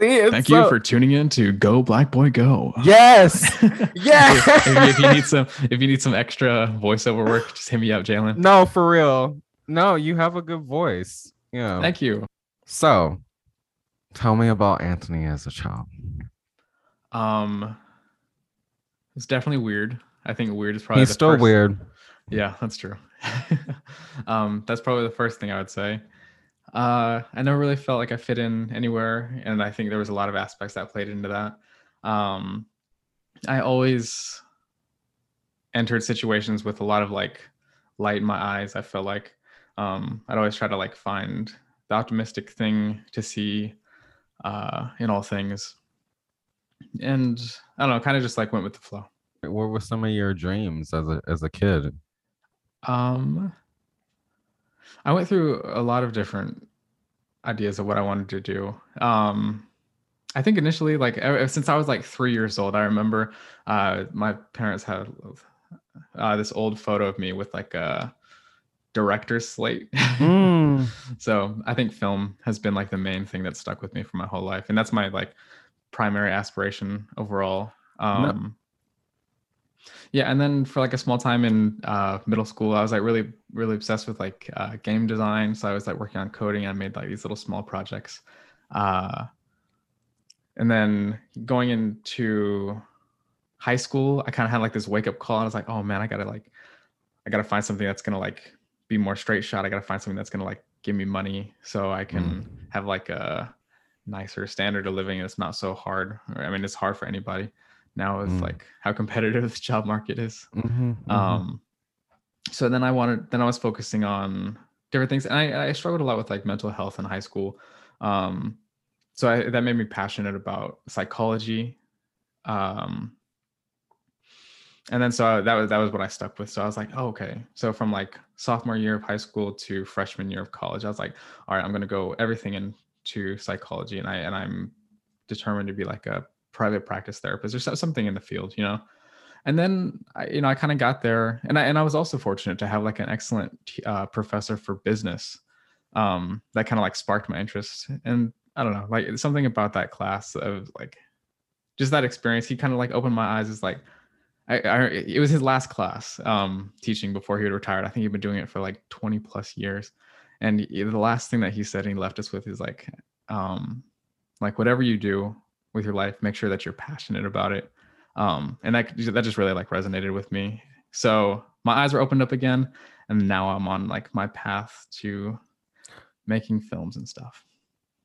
See, Thank so- you for tuning in to Go Black Boy Go. Yes. Yes. if, if you need some if you need some extra voiceover work, just hit me up, Jalen. No, for real. No, you have a good voice. Yeah. Thank you. So, tell me about Anthony as a child. Um it's definitely weird. I think weird is probably He's still first- weird. Yeah, that's true. um, that's probably the first thing I would say. Uh, I never really felt like I fit in anywhere, and I think there was a lot of aspects that played into that. Um, I always entered situations with a lot of like light in my eyes. I felt like um, I'd always try to like find the optimistic thing to see uh, in all things, and I don't know, kind of just like went with the flow. What were some of your dreams as a as a kid? Um, I went through a lot of different ideas of what I wanted to do. Um, I think initially, like ever, since I was like three years old, I remember uh, my parents had uh, this old photo of me with like a director's slate. Mm. so I think film has been like the main thing that stuck with me for my whole life, and that's my like primary aspiration overall. Um, yeah, and then for like a small time in uh, middle school, I was like really, really obsessed with like uh, game design. So I was like working on coding. I made like these little small projects. Uh, and then going into high school, I kind of had like this wake up call. And I was like, oh man, I gotta like, I gotta find something that's gonna like be more straight shot. I gotta find something that's gonna like give me money so I can have like a nicer standard of living. It's not so hard. I mean, it's hard for anybody now with Mm. like how competitive the job market is. Mhm, mhm. Um, so then I wanted, then I was focusing on different things, and I, I struggled a lot with like mental health in high school. Um, so I, that made me passionate about psychology. Um, and then so that was that was what I stuck with. So I was like, oh, okay. So from like sophomore year of high school to freshman year of college, I was like, all right, I'm gonna go everything into psychology, and I and I'm determined to be like a private practice therapist or something in the field, you know? And then I, you know i kind of got there and I, and I was also fortunate to have like an excellent uh, professor for business um, that kind of like sparked my interest. And i don't know like something about that class of like just that experience he kind of like opened my eyes as like I, I it was his last class um, teaching before he had retired. I think he'd been doing it for like 20 plus years. And the last thing that he said and he left us with is like um like whatever you do with your life make sure that you're passionate about it. Um and that that just really like resonated with me. So my eyes were opened up again and now i'm on like my path to making films and stuff.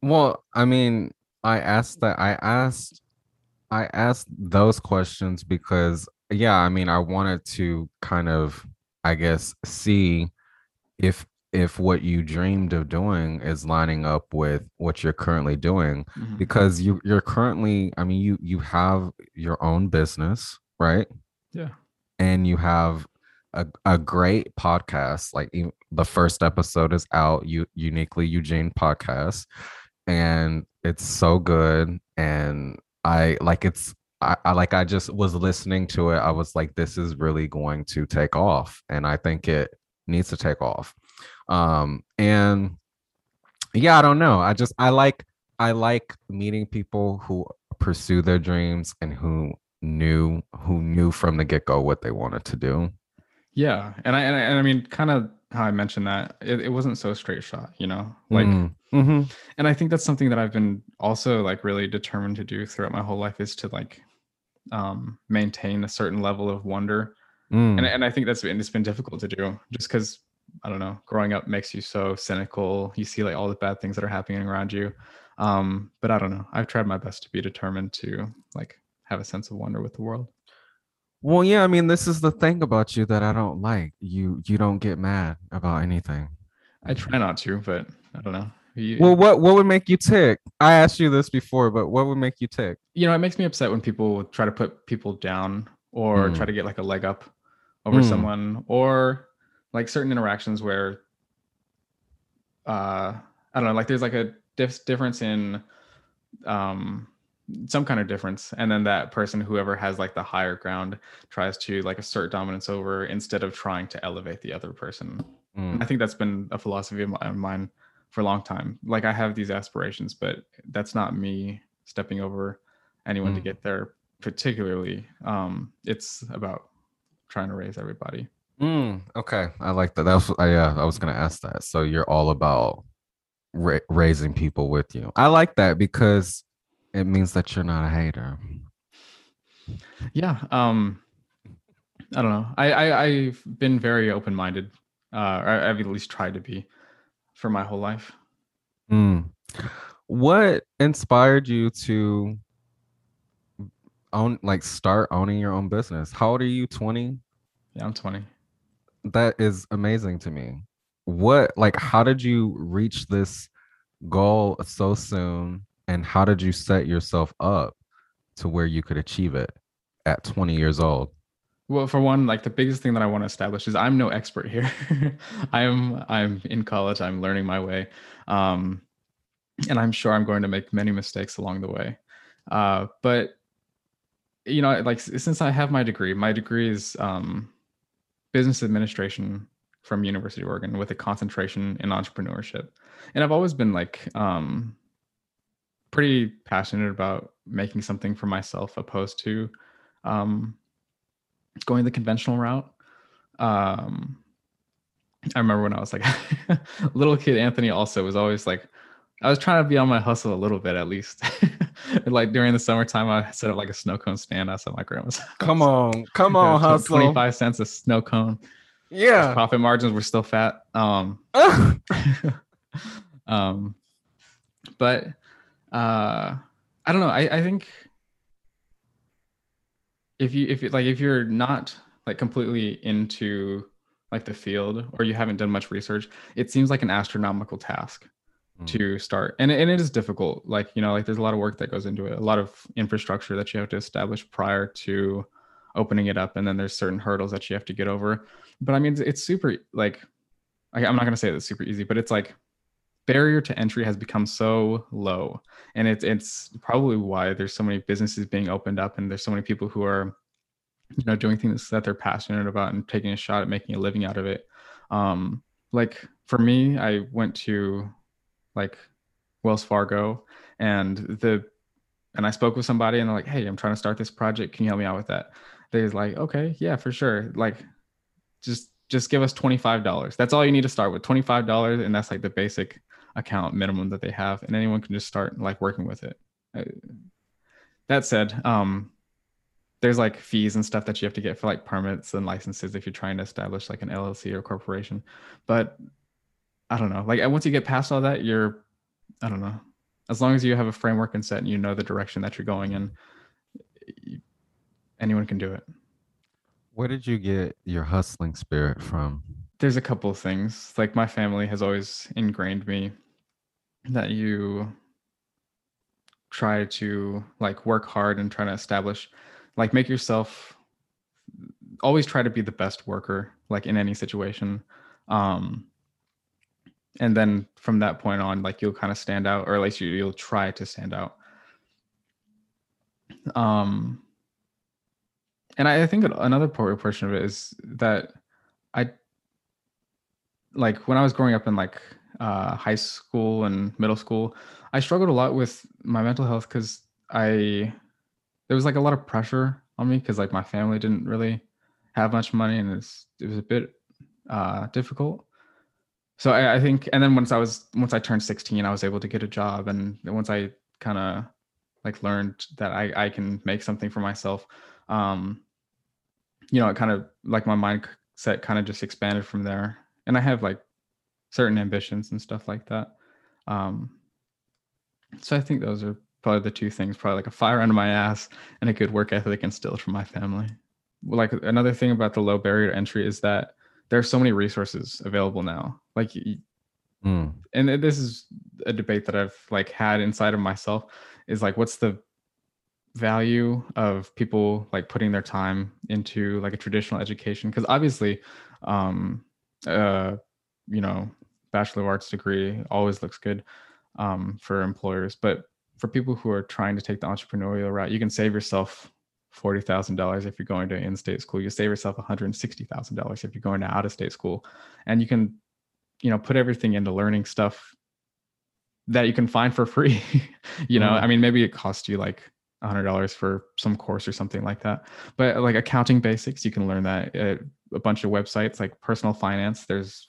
Well, I mean, I asked that I asked I asked those questions because yeah, I mean, I wanted to kind of I guess see if if what you dreamed of doing is lining up with what you're currently doing Mhm. because you you're currently I mean, you you have your own business, right? yeah and you have a, a great podcast like the first episode is out you uniquely eugene podcast and it's so good and i like it's I, I like i just was listening to it i was like this is really going to take off and i think it needs to take off um and yeah i don't know. I just i like i like meeting people who pursue their dreams and who knew who knew from the get-go what they wanted to do. Yeah and i and i, and I mean kind of how i mentioned that it, it wasn't so straight shot you know? Like Mm, mhm, and i think that's something that i've been also like really determined to do throughout my whole life is to like um maintain a certain level of wonder. Mm. and, and i think that's been it's been difficult to do just because i don't know growing up makes you so cynical. You see like all the bad things that are happening around you. Um but i don't know. I've tried my best to be determined to like have a sense of wonder with the world. Well yeah i mean this is the thing about you that i don't like. You you don't get mad about anything. I try not to but i don't know. You, well what what would make you tick? I asked you this before but what would make you tick? You know it makes me upset when people try to put people down or Mm. try to get like a leg up over Mm. someone or like certain interactions where uh i don't know like there's like a dif- difference in um some kind of difference and then that person whoever has like the higher ground tries to like assert dominance over instead of trying to elevate the other person Mm, I think that's been a philosophy of mi- of mine for a long time. Like I have these aspirations, but that's not me stepping over anyone to Mm. get there particularly um it's about trying to raise everybody Mm, okay, I like that. That's was uh, yeah, I was gonna ask that. So you're all about ra- raising people with you. I like that because it means that you're not a hater. yeah um i don't know i, I i've been very open-minded uh or i've at least tried to be for my whole life Mm. What inspired you to own, like, start owning your own business? How old are you? Twenty. yeah i'm 20 That is amazing to me. What, like, how did you reach this goal so soon, and how did you set yourself up to where you could achieve it at 20 years old? Well, for one, like the biggest thing that I want to establish is I'm no expert here. I'm I'm in college. I'm learning my way, um, and I'm sure I'm going to make many mistakes along the way. Uh, but you know, like since I have my degree, my degree is um, business administration from University of Oregon with a concentration in entrepreneurship, and I've always been like um, pretty passionate about making something for myself, opposed to um, going the conventional route. Um, I remember when I was like little kid, Anthony also was always like, I was trying to be on my hustle a little bit at least. like during the summertime, I set up like a snow cone stand outside my grandma's. house. Come on, come on, tw- hustle. 25 cents a snow cone. Yeah. Profit margins were still fat. Um, um, but uh, I don't know. I, I think if you if you like if you're not like completely into like the field or you haven't done much research, it seems like an astronomical task Mm. to start, and and it is difficult. Like you know, like there's a lot of work that goes into it, a lot of infrastructure that you have to establish prior to opening it up, and then there's certain hurdles that you have to get over. But I mean, it's, it's super like I, I'm not gonna say it's super easy, but it's like barrier to entry has become so low and it's it's probably why there's so many businesses being opened up and there's so many people who are you know doing things that they're passionate about and taking a shot at making a living out of it um like for me i went to like wells fargo and the and i spoke with somebody and they're like hey i'm trying to start this project. Can you help me out with that? They're like okay yeah for sure. Like just just give us $25 that's all you need to start with $25 and that's like the basic account minimum that they have and anyone can just start like working with it. Uh, that said um there's like fees and stuff that you have to get for like permits and licenses if you're trying to establish like an llc or corporation but i don't know like once you get past all that you're i don't know as long as you have a framework and set and you know the direction that you're going in anyone can do it. Where did you get your hustling spirit from? there's a couple of things. Like my family has always ingrained me that you try to like work hard and try to establish like make yourself always try to be the best worker like in any situation. Um and then from that point on like you'll kind of stand out or at least you, you'll try to stand out. Um and i, I think another portion of it is that i like when i was growing up in like uh, high school and middle school i struggled a lot with my mental health because i there was like a lot of pressure on me because like my family didn't really have much money and it's, it was a bit uh, difficult so I, I think and then once i was once i turned 16 i was able to get a job and once i kind of like learned that I, I can make something for myself um you know it kind of like my mindset kind of just expanded from there. And i have like certain ambitions and stuff like that um so i think those are probably the two things probably like a fire under my ass and a good work ethic instilled from my family. Like another thing about the low barrier to entry is that there are so many resources available now. Like Mm, and this is a debate that I've like had inside of myself is like what's the value of people like putting their time into like a traditional education? Because obviously um uh you know bachelor of arts degree always looks good um for employers but for people who are trying to take the entrepreneurial route you can save yourself $40,000 if you're going to in-state school you save yourself $160,000 if you're going to out-of-state school and you can you know put everything into learning stuff that you can find for free. you know, Mm. I mean, maybe it costs you like a hundred dollars for some course or something like that. But like accounting basics, you can learn that at a bunch of websites like personal finance. There's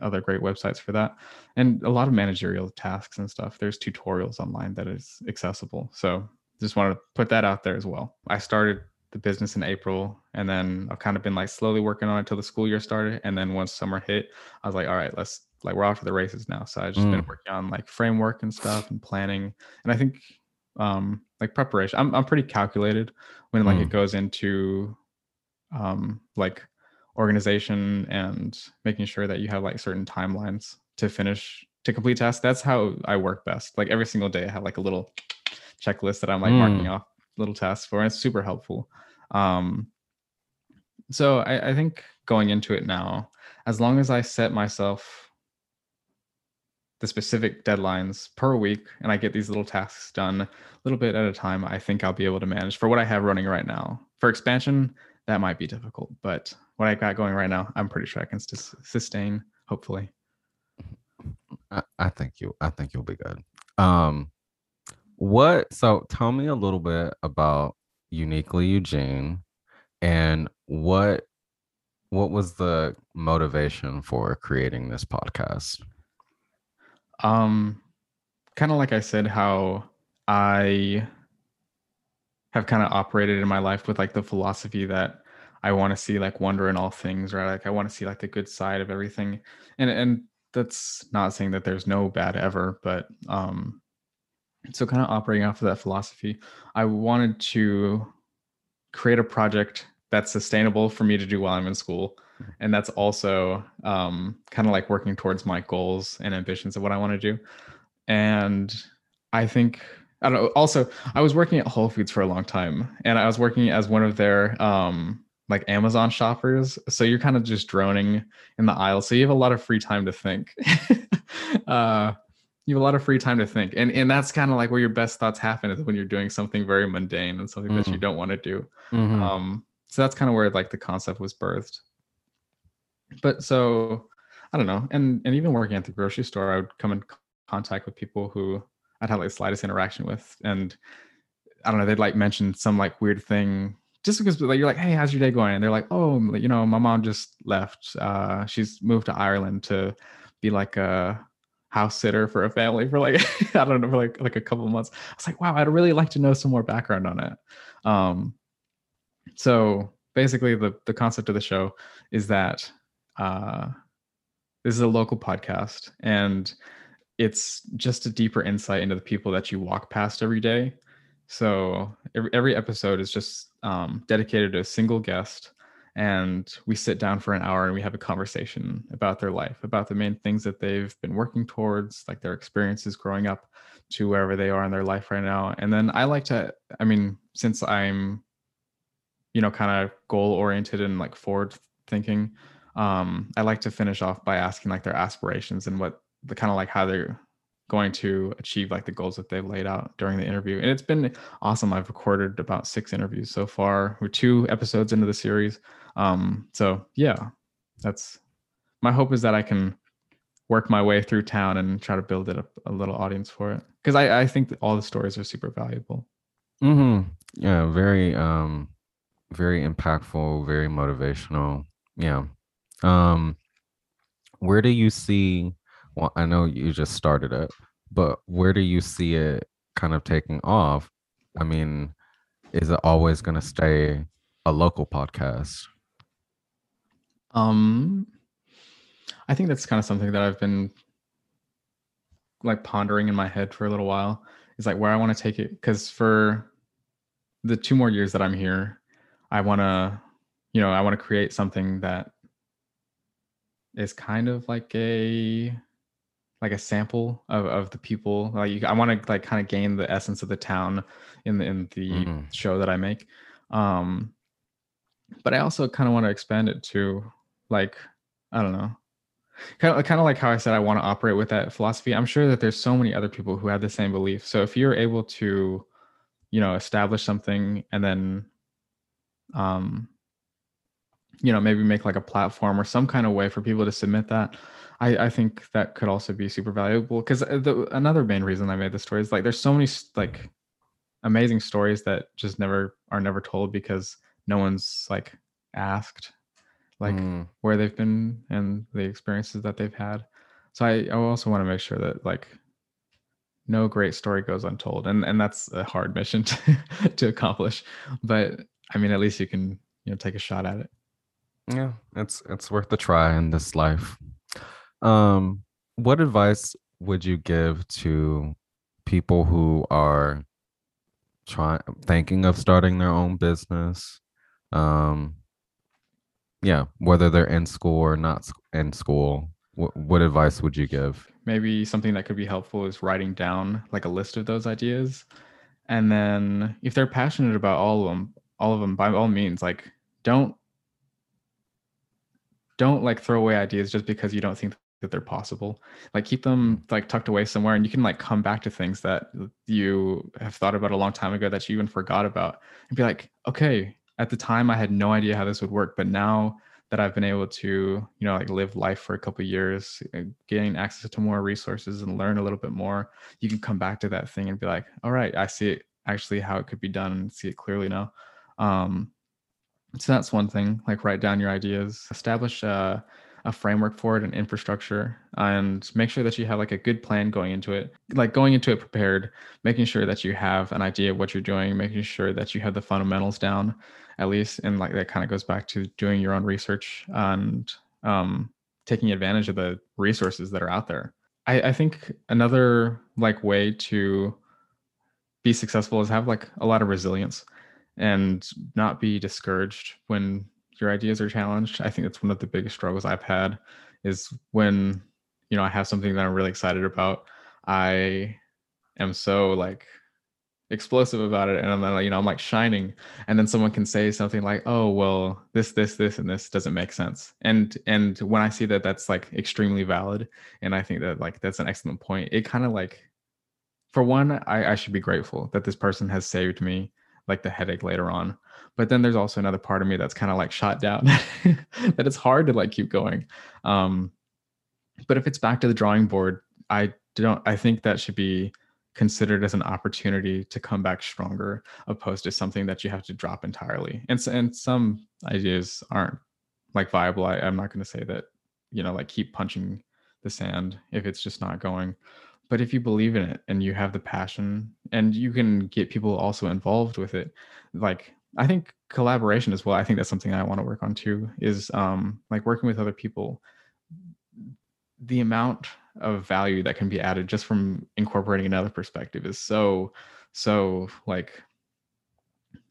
other great websites for that, and a lot of managerial tasks and stuff. There's tutorials online that is accessible. So just wanted to put that out there as well. I started the business in April, and then I've kind of been like slowly working on it till the school year started. And then once summer hit, I was like, all right, let's like we're off to the races now. So I've just been Mm. working on like framework and stuff and planning. And I think um like preparation, I'm I'm pretty calculated when like Mm. it goes into um like organization and making sure that you have like certain timelines to finish to complete tasks. That's how I work best. Like every single day I have like a little checklist that I'm like marking Mm. off little tasks for and it's super helpful. Um so I, I think going into it now, as long as I set myself the specific deadlines per week and I get these little tasks done a little bit at a time, I think I'll be able to manage for what I have running right now. For expansion, that might be difficult, but what I got going right now, I'm pretty sure I can sus- sustain, hopefully. I, I think you I think you'll be good. Um what so tell me a little bit about uniquely Eugene and what what was the motivation for creating this podcast? Um, kind of like I said, how I have kind of operated in my life with like the philosophy that I want to see like wonder in all things, right? Like I want to see like the good side of everything, and and that's not saying that there's no bad ever, but um, so kind of operating off of that philosophy, I wanted to create a project that's sustainable for me to do while I'm in school. And that's also um, kind of like working towards my goals and ambitions of what I want to do. And I think, I don't know, also, I was working at Whole Foods for a long time and I was working as one of their um, like Amazon shoppers. So you're kind of just droning in the aisle. So you have a lot of free time to think. uh, you have a lot of free time to think. And, and that's kind of like where your best thoughts happen is when you're doing something very mundane and something that you Mhm. don't want to do. Mhm. Um, so that's kind of where like the concept was birthed. But so I don't know, and and even working at the grocery store, I would come in contact with people who I'd have like the slightest interaction with, and I don't know, they'd like mention some like weird thing just because like you're like, hey, how's your day going? And they're like, oh, you know, my mom just left. Uh, she's moved to Ireland to be like a house sitter for a family for like I don't know for like like a couple of months. I was like, wow, I'd really like to know some more background on it. Um, so basically, the the concept of the show is that uh, this is a local podcast, and it's just a deeper insight into the people that you walk past every day. So every, every episode is just um, dedicated to a single guest, and we sit down for an hour and we have a conversation about their life, about the main things that they've been working towards, like their experiences growing up to wherever they are in their life right now. And then I like to, I mean, since I'm, you know, kind of goal oriented and like forward thinking, um, I like to finish off by asking like their aspirations and what the kind of like how they're going to achieve like the goals that they've laid out during the interview. And it's been awesome. I've recorded about six interviews so far. We're two episodes into the series. Um, so yeah, that's my hope is that I can work my way through town and try to build it up a little audience for it. Cause I, I think that all the stories are super valuable. Mm-hmm. Yeah, very um very impactful, very motivational. Yeah. Um where do you see well, I know you just started it, but where do you see it kind of taking off? I mean, is it always gonna stay a local podcast? Um, I think that's kind of something that I've been like pondering in my head for a little while. Is like where I want to take it because for the two more years that I'm here, I want to, you know, I want to create something that is kind of like a like a sample of, of the people like you, i want to like kind of gain the essence of the town in the in the Mhm. show that i make um but i also kind of want to expand it to like i don't know kind of, kind of like how i said i want to operate with that philosophy i'm sure that there's so many other people who have the same belief so if you're able to you know establish something and then um you know maybe make like a platform or some kind of way for people to submit that I, I think that could also be super valuable because the another main reason I made the story is like there's so many like amazing stories that just never are never told because no one's like asked like Mm, where they've been and the experiences that they've had. So I, I also want to make sure that like no great story goes untold. And and that's a hard mission to, to accomplish. But I mean at least you can, you know, take a shot at it. Yeah, it's it's worth a try in this life. Um, what advice would you give to people who are trying thinking of starting their own business? Um, yeah, whether they're in school or not in school, what what advice would you give? Maybe something that could be helpful is writing down like a list of those ideas. And then if they're passionate about all of them, all of them by all means, like don't don't like throw away ideas just because you don't think that they're possible. Like keep them like tucked away somewhere and you can like come back to things that you have thought about a long time ago that you even forgot about and be like okay at the time i had no idea how this would work but now that i've been able to you know like live life for a couple years uh, gain access to more resources and learn a little bit more you can come back to that thing and be like all right i see it actually how it could be done and see it clearly now. Um so that's one thing like write down your ideas. Establish uh, a framework for it and infrastructure and make sure that you have like a good plan going into it. Like going into it prepared making sure that you have an idea of what you're doing making sure that you have the fundamentals down at least and like that kind of goes back to doing your own research and um, taking advantage of the resources that are out there. I, I think another like way to be successful is have like a lot of resilience and not be discouraged when your ideas are challenged. I think that's one of the biggest struggles I've had is when, you know, I have something that I'm really excited about. I am so like explosive about it and I'm like, you know, I'm like shining and then someone can say something like, "Oh, well, this this this and this doesn't make sense." And and when I see that that's like extremely valid and I think that like that's an excellent point, it kind of like for one, I, I should be grateful that this person has saved me like the headache later on. But then there's also another part of me that's kind of like shot down that it's hard to like keep going. Um, but if it's back to the drawing board, I don't I think that should be considered as an opportunity to come back stronger opposed to something that you have to drop entirely. And and some ideas aren't like viable. I, I'm not going to say that, you know, like keep punching the sand if it's just not going but if you believe in it and you have the passion and you can get people also involved with it like i think collaboration as well i think that's something i want to work on too is um like working with other people the amount of value that can be added just from incorporating another perspective is so so like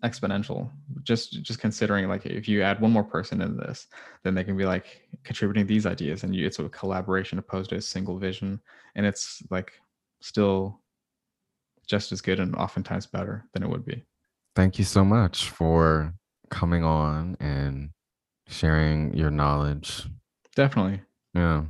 exponential just just considering like if you add one more person in this then they can be like contributing these ideas and you it's a collaboration opposed to a single vision and it's like still just as good and oftentimes better than it would be Thank you so much for coming on and sharing your knowledge. definitely Yeah.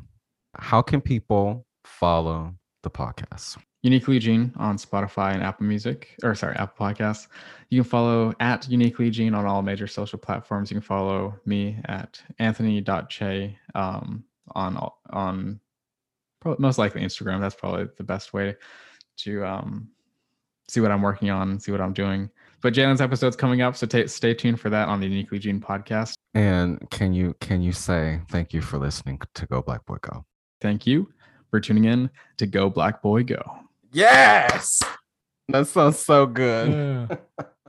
How can people follow the podcast? Uniquely Eugene on spotify and apple music or sorry apple podcasts. You can follow at uniquely Eugene on all major social platforms. You can follow me at anthony.che um, on on probably most likely instagram. That's probably the best way to um, see what i'm working on see what i'm doing. But jalen's episode's coming up so ta stay tuned for that on the uniquely Eugene podcast. And can you can you say thank you for listening to Go Black Boy Go? thank you for tuning in to go black boy go Yes. That sounds so good. Yeah.